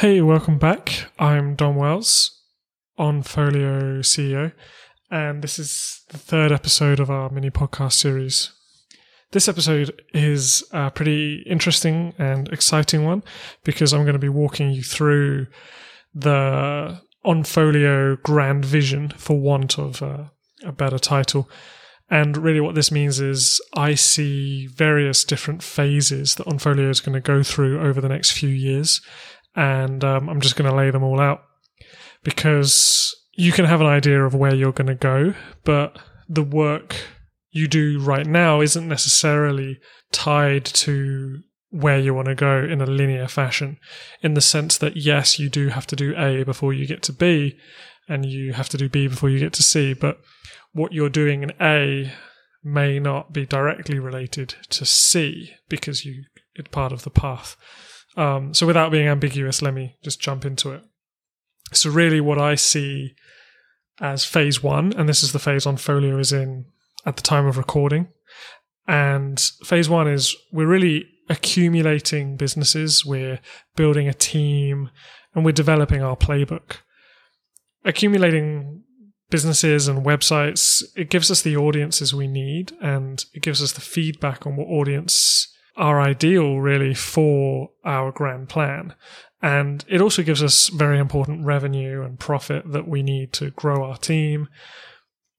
Hey, welcome back. I'm Dom Wells, Onfolio CEO, and this is the third episode of our mini podcast series. This episode is a pretty interesting and exciting one because I'm going to be walking you through the Onfolio grand vision, for want of uh, a better title. And really, what this means is I see various different phases that Onfolio is going to go through over the next few years. And um, I'm just going to lay them all out because you can have an idea of where you're going to go, but the work you do right now isn't necessarily tied to where you want to go in a linear fashion, in the sense that, yes, you do have to do A before you get to B, and you have to do B before you get to C, but what you're doing in A may not be directly related to C because you it's part of the path. Um, so without being ambiguous, let me just jump into it. So really, what I see as phase one, and this is the phase Onfolio is in at the time of recording, and phase one is we're really accumulating businesses, we're building a team, and we're developing our playbook. Accumulating businesses and websites, it gives us the audiences we need and it gives us the feedback on what audience are ideal really for our grand plan. And it also gives us very important revenue and profit that we need to grow our team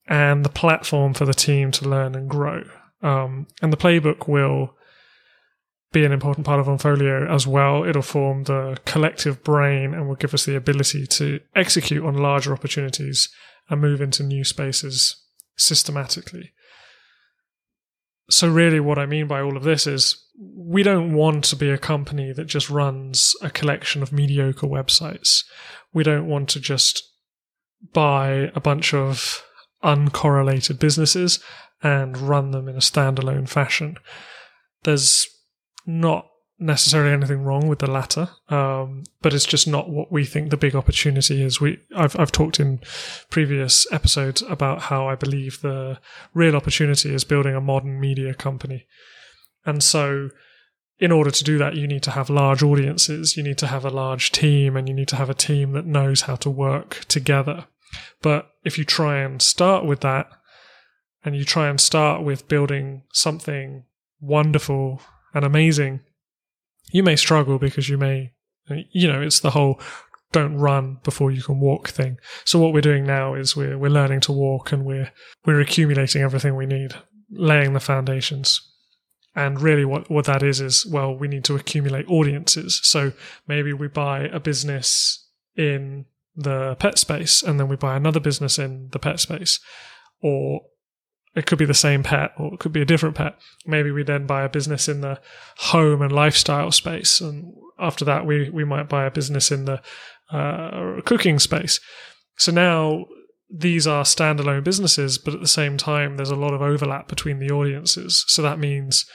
and the platform for the team to learn and grow. Um, and the playbook will be an important part of Onfolio as well. It'll form the collective brain and will give us the ability to execute on larger opportunities and move into new spaces systematically. So, really, what I mean by all of this is we don't want to be a company that just runs a collection of mediocre websites. We don't want to just buy a bunch of uncorrelated businesses and run them in a standalone fashion. There's not necessarily anything wrong with the latter, um, but it's just not what we think the big opportunity is. We I've I've talked in previous episodes about how I believe the real opportunity is building a modern media company, and so in order to do that, you need to have large audiences, you need to have a large team, and you need to have a team that knows how to work together. But if you try and start with that, and you try and start with building something wonderful and amazing you may struggle because you may, you know, it's the whole don't run before you can walk thing. So what we're doing now is we're we're learning to walk and we're we're accumulating everything we need, laying the foundations. And really what, what that is is well, we need to accumulate audiences. So maybe we buy a business in the pet space and then we buy another business in the pet space. Or it could be the same pet or it could be a different pet. Maybe we then buy a business in the home and lifestyle space. And after that, we, we might buy a business in the uh, cooking space. So now these are standalone businesses, but at the same time, there's a lot of overlap between the audiences. So that means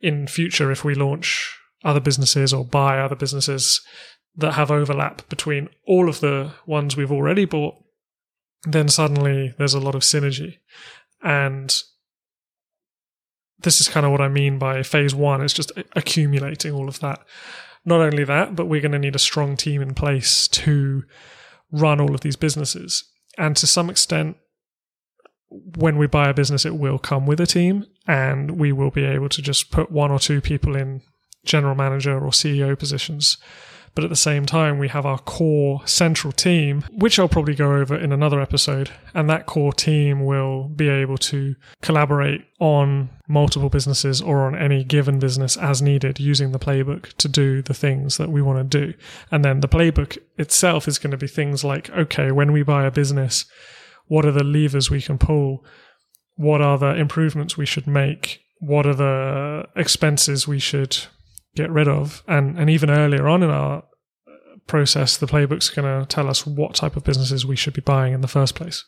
in future, if we launch other businesses or buy other businesses that have overlap between all of the ones we've already bought, then suddenly there's a lot of synergy. And this is kind of what I mean by phase one. It's just accumulating all of that. Not only that, but we're going to need a strong team in place to run all of these businesses. And to some extent, when we buy a business, it will come with a team, and we will be able to just put one or two people in general manager or CEO positions but at the same time, we have our core central team, which I'll probably go over in another episode. And that core team will be able to collaborate on multiple businesses or on any given business as needed using the playbook to do the things that we want to do. And then the playbook itself is going to be things like, okay, when we buy a business, what are the levers we can pull? What are the improvements we should make? What are the expenses we should get rid of. And, and even earlier on in our process, the playbook's are going to tell us what type of businesses we should be buying in the first place.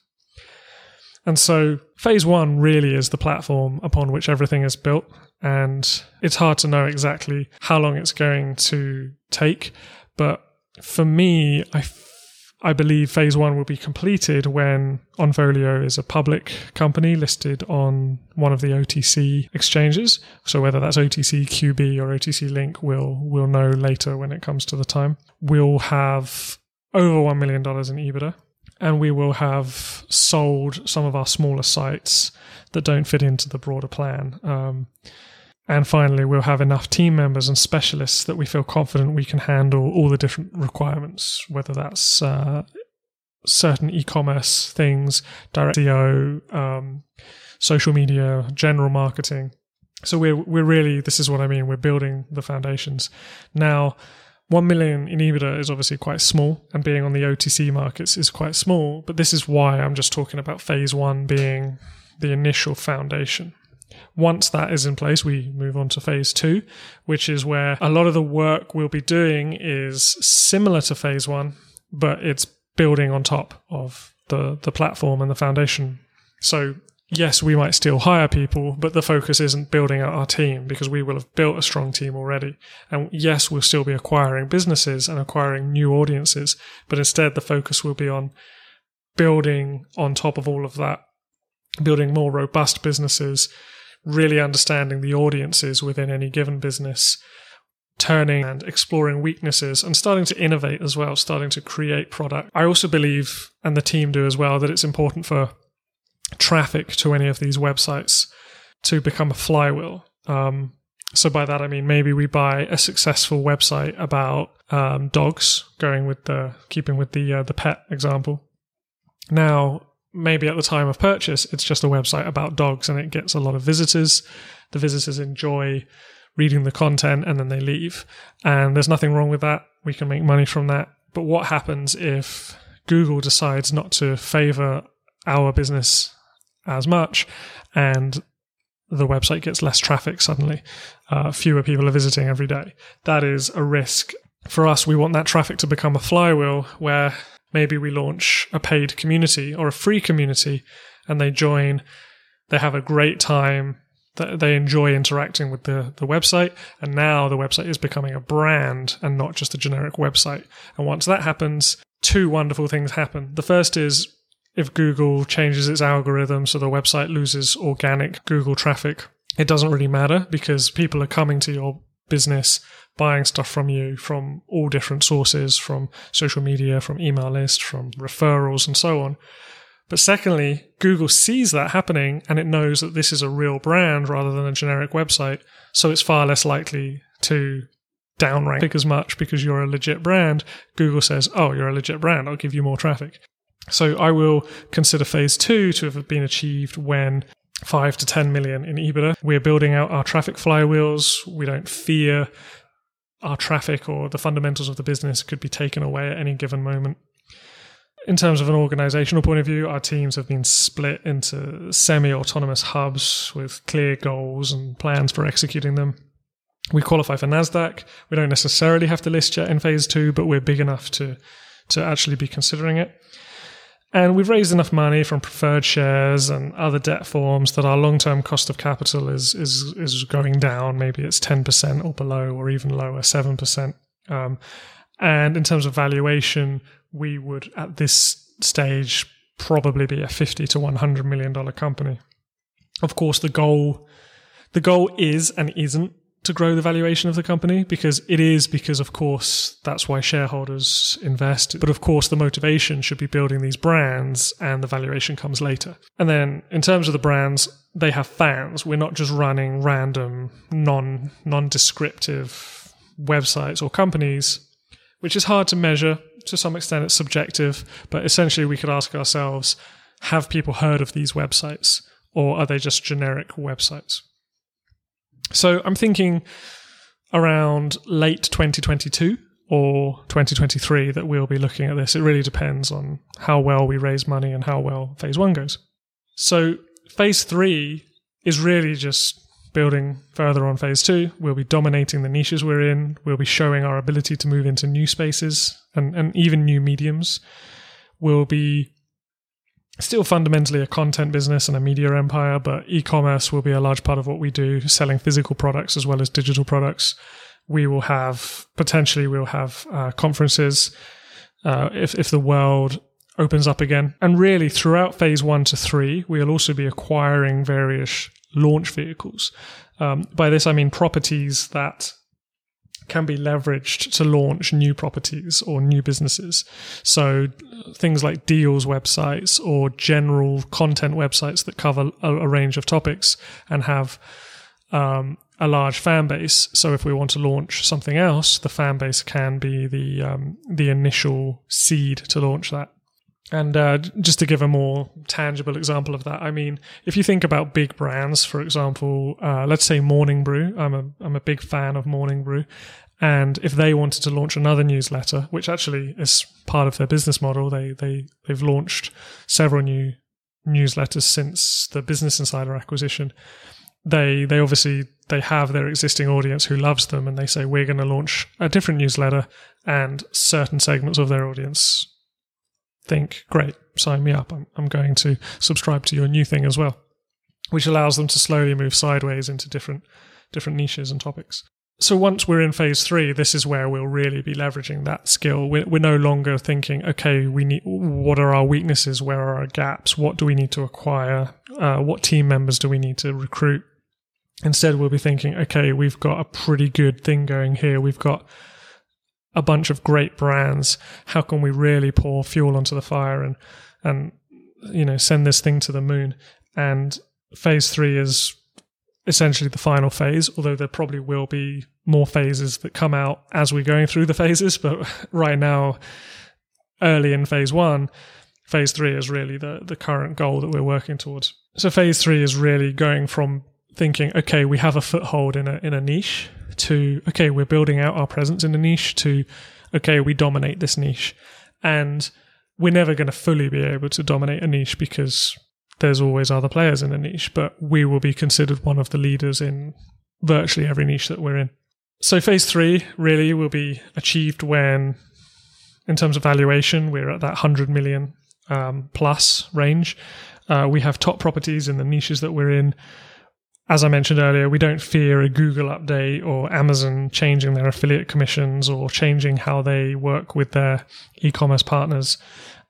And so phase one really is the platform upon which everything is built. And it's hard to know exactly how long it's going to take. But for me, I, I believe phase one will be completed when Onfolio is a public company listed on one of the OTC exchanges. So whether that's OTC QB or OTC Link, we'll we'll know later when it comes to the time. We'll have over one million dollars in EBITDA, and we will have sold some of our smaller sites that don't fit into the broader plan. Um, and finally, we'll have enough team members and specialists that we feel confident we can handle all the different requirements, whether that's uh, certain e-commerce things, direct SEO, um, social media, general marketing. So we're we're really this is what I mean. We're building the foundations now. One million in EBITDA is obviously quite small, and being on the OTC markets is quite small. But this is why I'm just talking about phase one being the initial foundation. Once that is in place, we move on to phase two, which is where a lot of the work we'll be doing is similar to phase one, but it's building on top of the, the platform and the foundation. So yes, we might still hire people, but the focus isn't building out our team because we will have built a strong team already. And yes, we'll still be acquiring businesses and acquiring new audiences, but instead the focus will be on building on top of all of that, building more robust businesses, really understanding the audiences within any given business, turning and exploring weaknesses and starting to innovate as well, starting to create product. I also believe, and the team do as well, that it's important for traffic to any of these websites to become a flywheel. Um, so by that I mean maybe we buy a successful website about um, dogs, going with the keeping with the uh, the pet example. Now maybe at the time of purchase, it's just a website about dogs and it gets a lot of visitors. The visitors enjoy reading the content and then they leave. And there's nothing wrong with that. We can make money from that. But what happens if Google decides not to favor our business as much and the website gets less traffic suddenly? Uh, fewer people are visiting every day. That is a risk. For us, we want that traffic to become a flywheel where maybe we launch a paid community or a free community and they join, they have a great time, they enjoy interacting with the, the website. And now the website is becoming a brand and not just a generic website. And once that happens, two wonderful things happen. The first is if Google changes its algorithm so the website loses organic Google traffic, it doesn't really matter because people are coming to your business buying stuff from you from all different sources, from social media, from email list, from referrals, and so on. But secondly, Google sees that happening and it knows that this is a real brand rather than a generic website. So it's far less likely to downrank as much because you're a legit brand. Google says, Oh, you're a legit brand. I'll give you more traffic. So I will consider phase two to have been achieved when five to 10 million in EBITDA. We're building out our traffic flywheels. We don't fear our traffic or the fundamentals of the business could be taken away at any given moment. In terms of an organizational point of view, our teams have been split into semi autonomous hubs with clear goals and plans for executing them. We qualify for NASDAQ. We don't necessarily have to list yet in phase two, but we're big enough to, to actually be considering it. And we've raised enough money from preferred shares and other debt forms that our long term cost of capital is, is, is going down. Maybe it's 10% or below, or even lower, 7%. Um, and in terms of valuation, we would at this stage probably be a 50 to 100 million dollar company. Of course, the goal, the goal is and isn't to grow the valuation of the company because it is because of course that's why shareholders invest. But of course the motivation should be building these brands and the valuation comes later. And then in terms of the brands they have fans. We're not just running random non non-descriptive websites or companies which is hard to measure. To some extent it's subjective. But essentially we could ask ourselves have people heard of these websites or are they just generic websites so I'm thinking around late 2022 or 2023 that we'll be looking at this. It really depends on how well we raise money and how well phase one goes. So phase three is really just building further on phase two. We'll be dominating the niches we're in. We'll be showing our ability to move into new spaces and, and even new mediums. We'll be still fundamentally a content business and a media empire, but e-commerce will be a large part of what we do, selling physical products as well as digital products. We will have potentially we'll have uh, conferences uh, if if the world opens up again. And really, throughout phase one to three, we'll also be acquiring various launch vehicles. Um, by this, I mean properties that can be leveraged to launch new properties or new businesses. So things like deals websites or general content websites that cover a, a range of topics and have um, a large fan base. So if we want to launch something else, the fan base can be the um, the initial seed to launch that. And uh, just to give a more tangible example of that, I mean, if you think about big brands, for example, uh, let's say Morning Brew. I'm a I'm a big fan of Morning Brew, and if they wanted to launch another newsletter, which actually is part of their business model, they they they've launched several new newsletters since the Business Insider acquisition. They they obviously they have their existing audience who loves them, and they say we're going to launch a different newsletter, and certain segments of their audience think, great, sign me up. I'm, I'm going to subscribe to your new thing as well, which allows them to slowly move sideways into different different niches and topics. So once we're in phase three, this is where we'll really be leveraging that skill. We're, we're no longer thinking, okay, we need, what are our weaknesses? Where are our gaps? What do we need to acquire? Uh, what team members do we need to recruit? Instead, we'll be thinking, okay, we've got a pretty good thing going here. We've got a bunch of great brands. How can we really pour fuel onto the fire and and you know send this thing to the moon? And phase three is essentially the final phase, although there probably will be more phases that come out as we're going through the phases. But right now, early in phase one, phase three is really the, the current goal that we're working towards. So phase three is really going from thinking, okay, we have a foothold in a in a niche to okay, we're building out our presence in a niche to okay, we dominate this niche. And we're never going to fully be able to dominate a niche because there's always other players in a niche, but we will be considered one of the leaders in virtually every niche that we're in. So phase three really will be achieved when, in terms of valuation, we're at that 100 million um, plus range. Uh, we have top properties in the niches that we're in as I mentioned earlier, we don't fear a Google update or Amazon changing their affiliate commissions or changing how they work with their e commerce partners.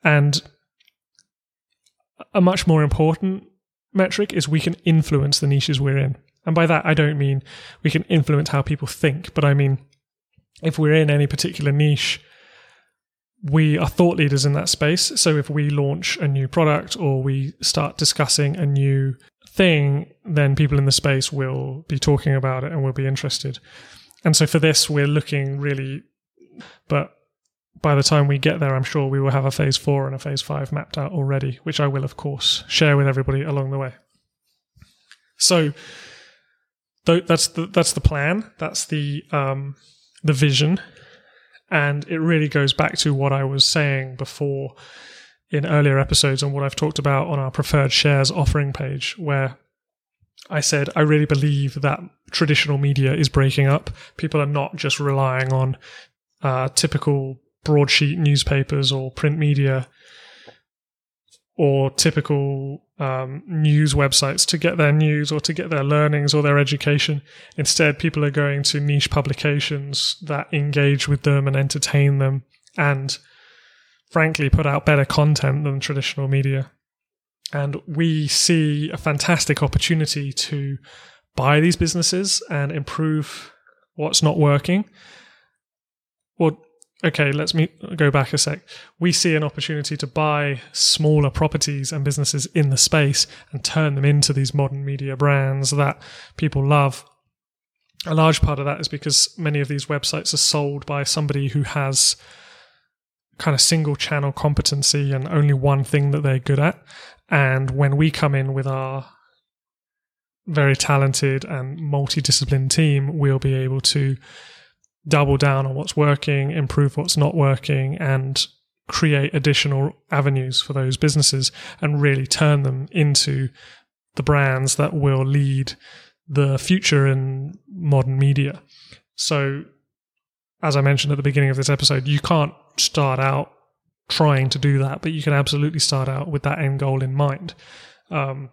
And a much more important metric is we can influence the niches we're in. And by that, I don't mean we can influence how people think, but I mean if we're in any particular niche, we are thought leaders in that space. So if we launch a new product or we start discussing a new thing, then people in the space will be talking about it and will be interested. And so for this, we're looking really, but by the time we get there, I'm sure we will have a phase four and a phase five mapped out already, which I will, of course, share with everybody along the way. So that's the that's the plan. That's the um, the vision, and it really goes back to what I was saying before in earlier episodes and what I've talked about on our preferred shares offering page, where I said I really believe that traditional media is breaking up. People are not just relying on uh, typical broadsheet newspapers or print media or typical um, news websites to get their news or to get their learnings or their education. Instead, people are going to niche publications that engage with them and entertain them and frankly put out better content than traditional media. And we see a fantastic opportunity to buy these businesses and improve what's not working. Well, okay, let's me go back a sec. We see an opportunity to buy smaller properties and businesses in the space and turn them into these modern media brands that people love. A large part of that is because many of these websites are sold by somebody who has kind of single channel competency and only one thing that they're good at. And when we come in with our very talented and multidisciplined team, we'll be able to double down on what's working, improve what's not working, and create additional avenues for those businesses and really turn them into the brands that will lead the future in modern media. So, as I mentioned at the beginning of this episode, you can't start out trying to do that, but you can absolutely start out with that end goal in mind. Um,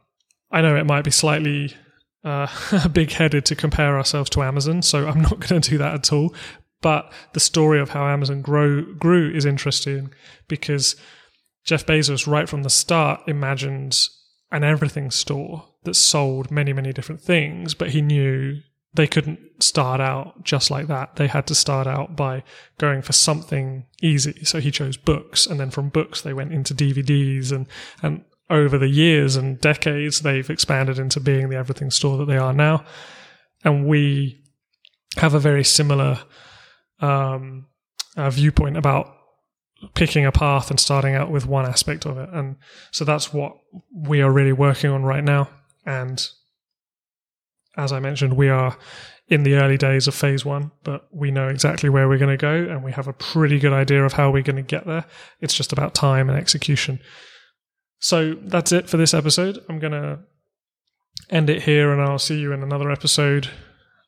I know it might be slightly uh, big headed to compare ourselves to Amazon, so I'm not going to do that at all. But the story of how Amazon grow, grew is interesting because Jeff Bezos, right from the start, imagined an everything store that sold many, many different things, but he knew they couldn't start out just like that. They had to start out by going for something easy. So he chose books, and then from books they went into DVDs, and and over the years and decades they've expanded into being the everything store that they are now. And we have a very similar um, uh, viewpoint about picking a path and starting out with one aspect of it. And so that's what we are really working on right now. And as I mentioned, we are in the early days of phase one, but we know exactly where we're going to go and we have a pretty good idea of how we're going to get there. It's just about time and execution. So that's it for this episode. I'm going to end it here and I'll see you in another episode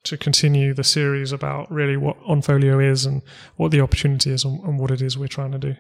to continue the series about really what Onfolio is and what the opportunity is and, what it is we're trying to do.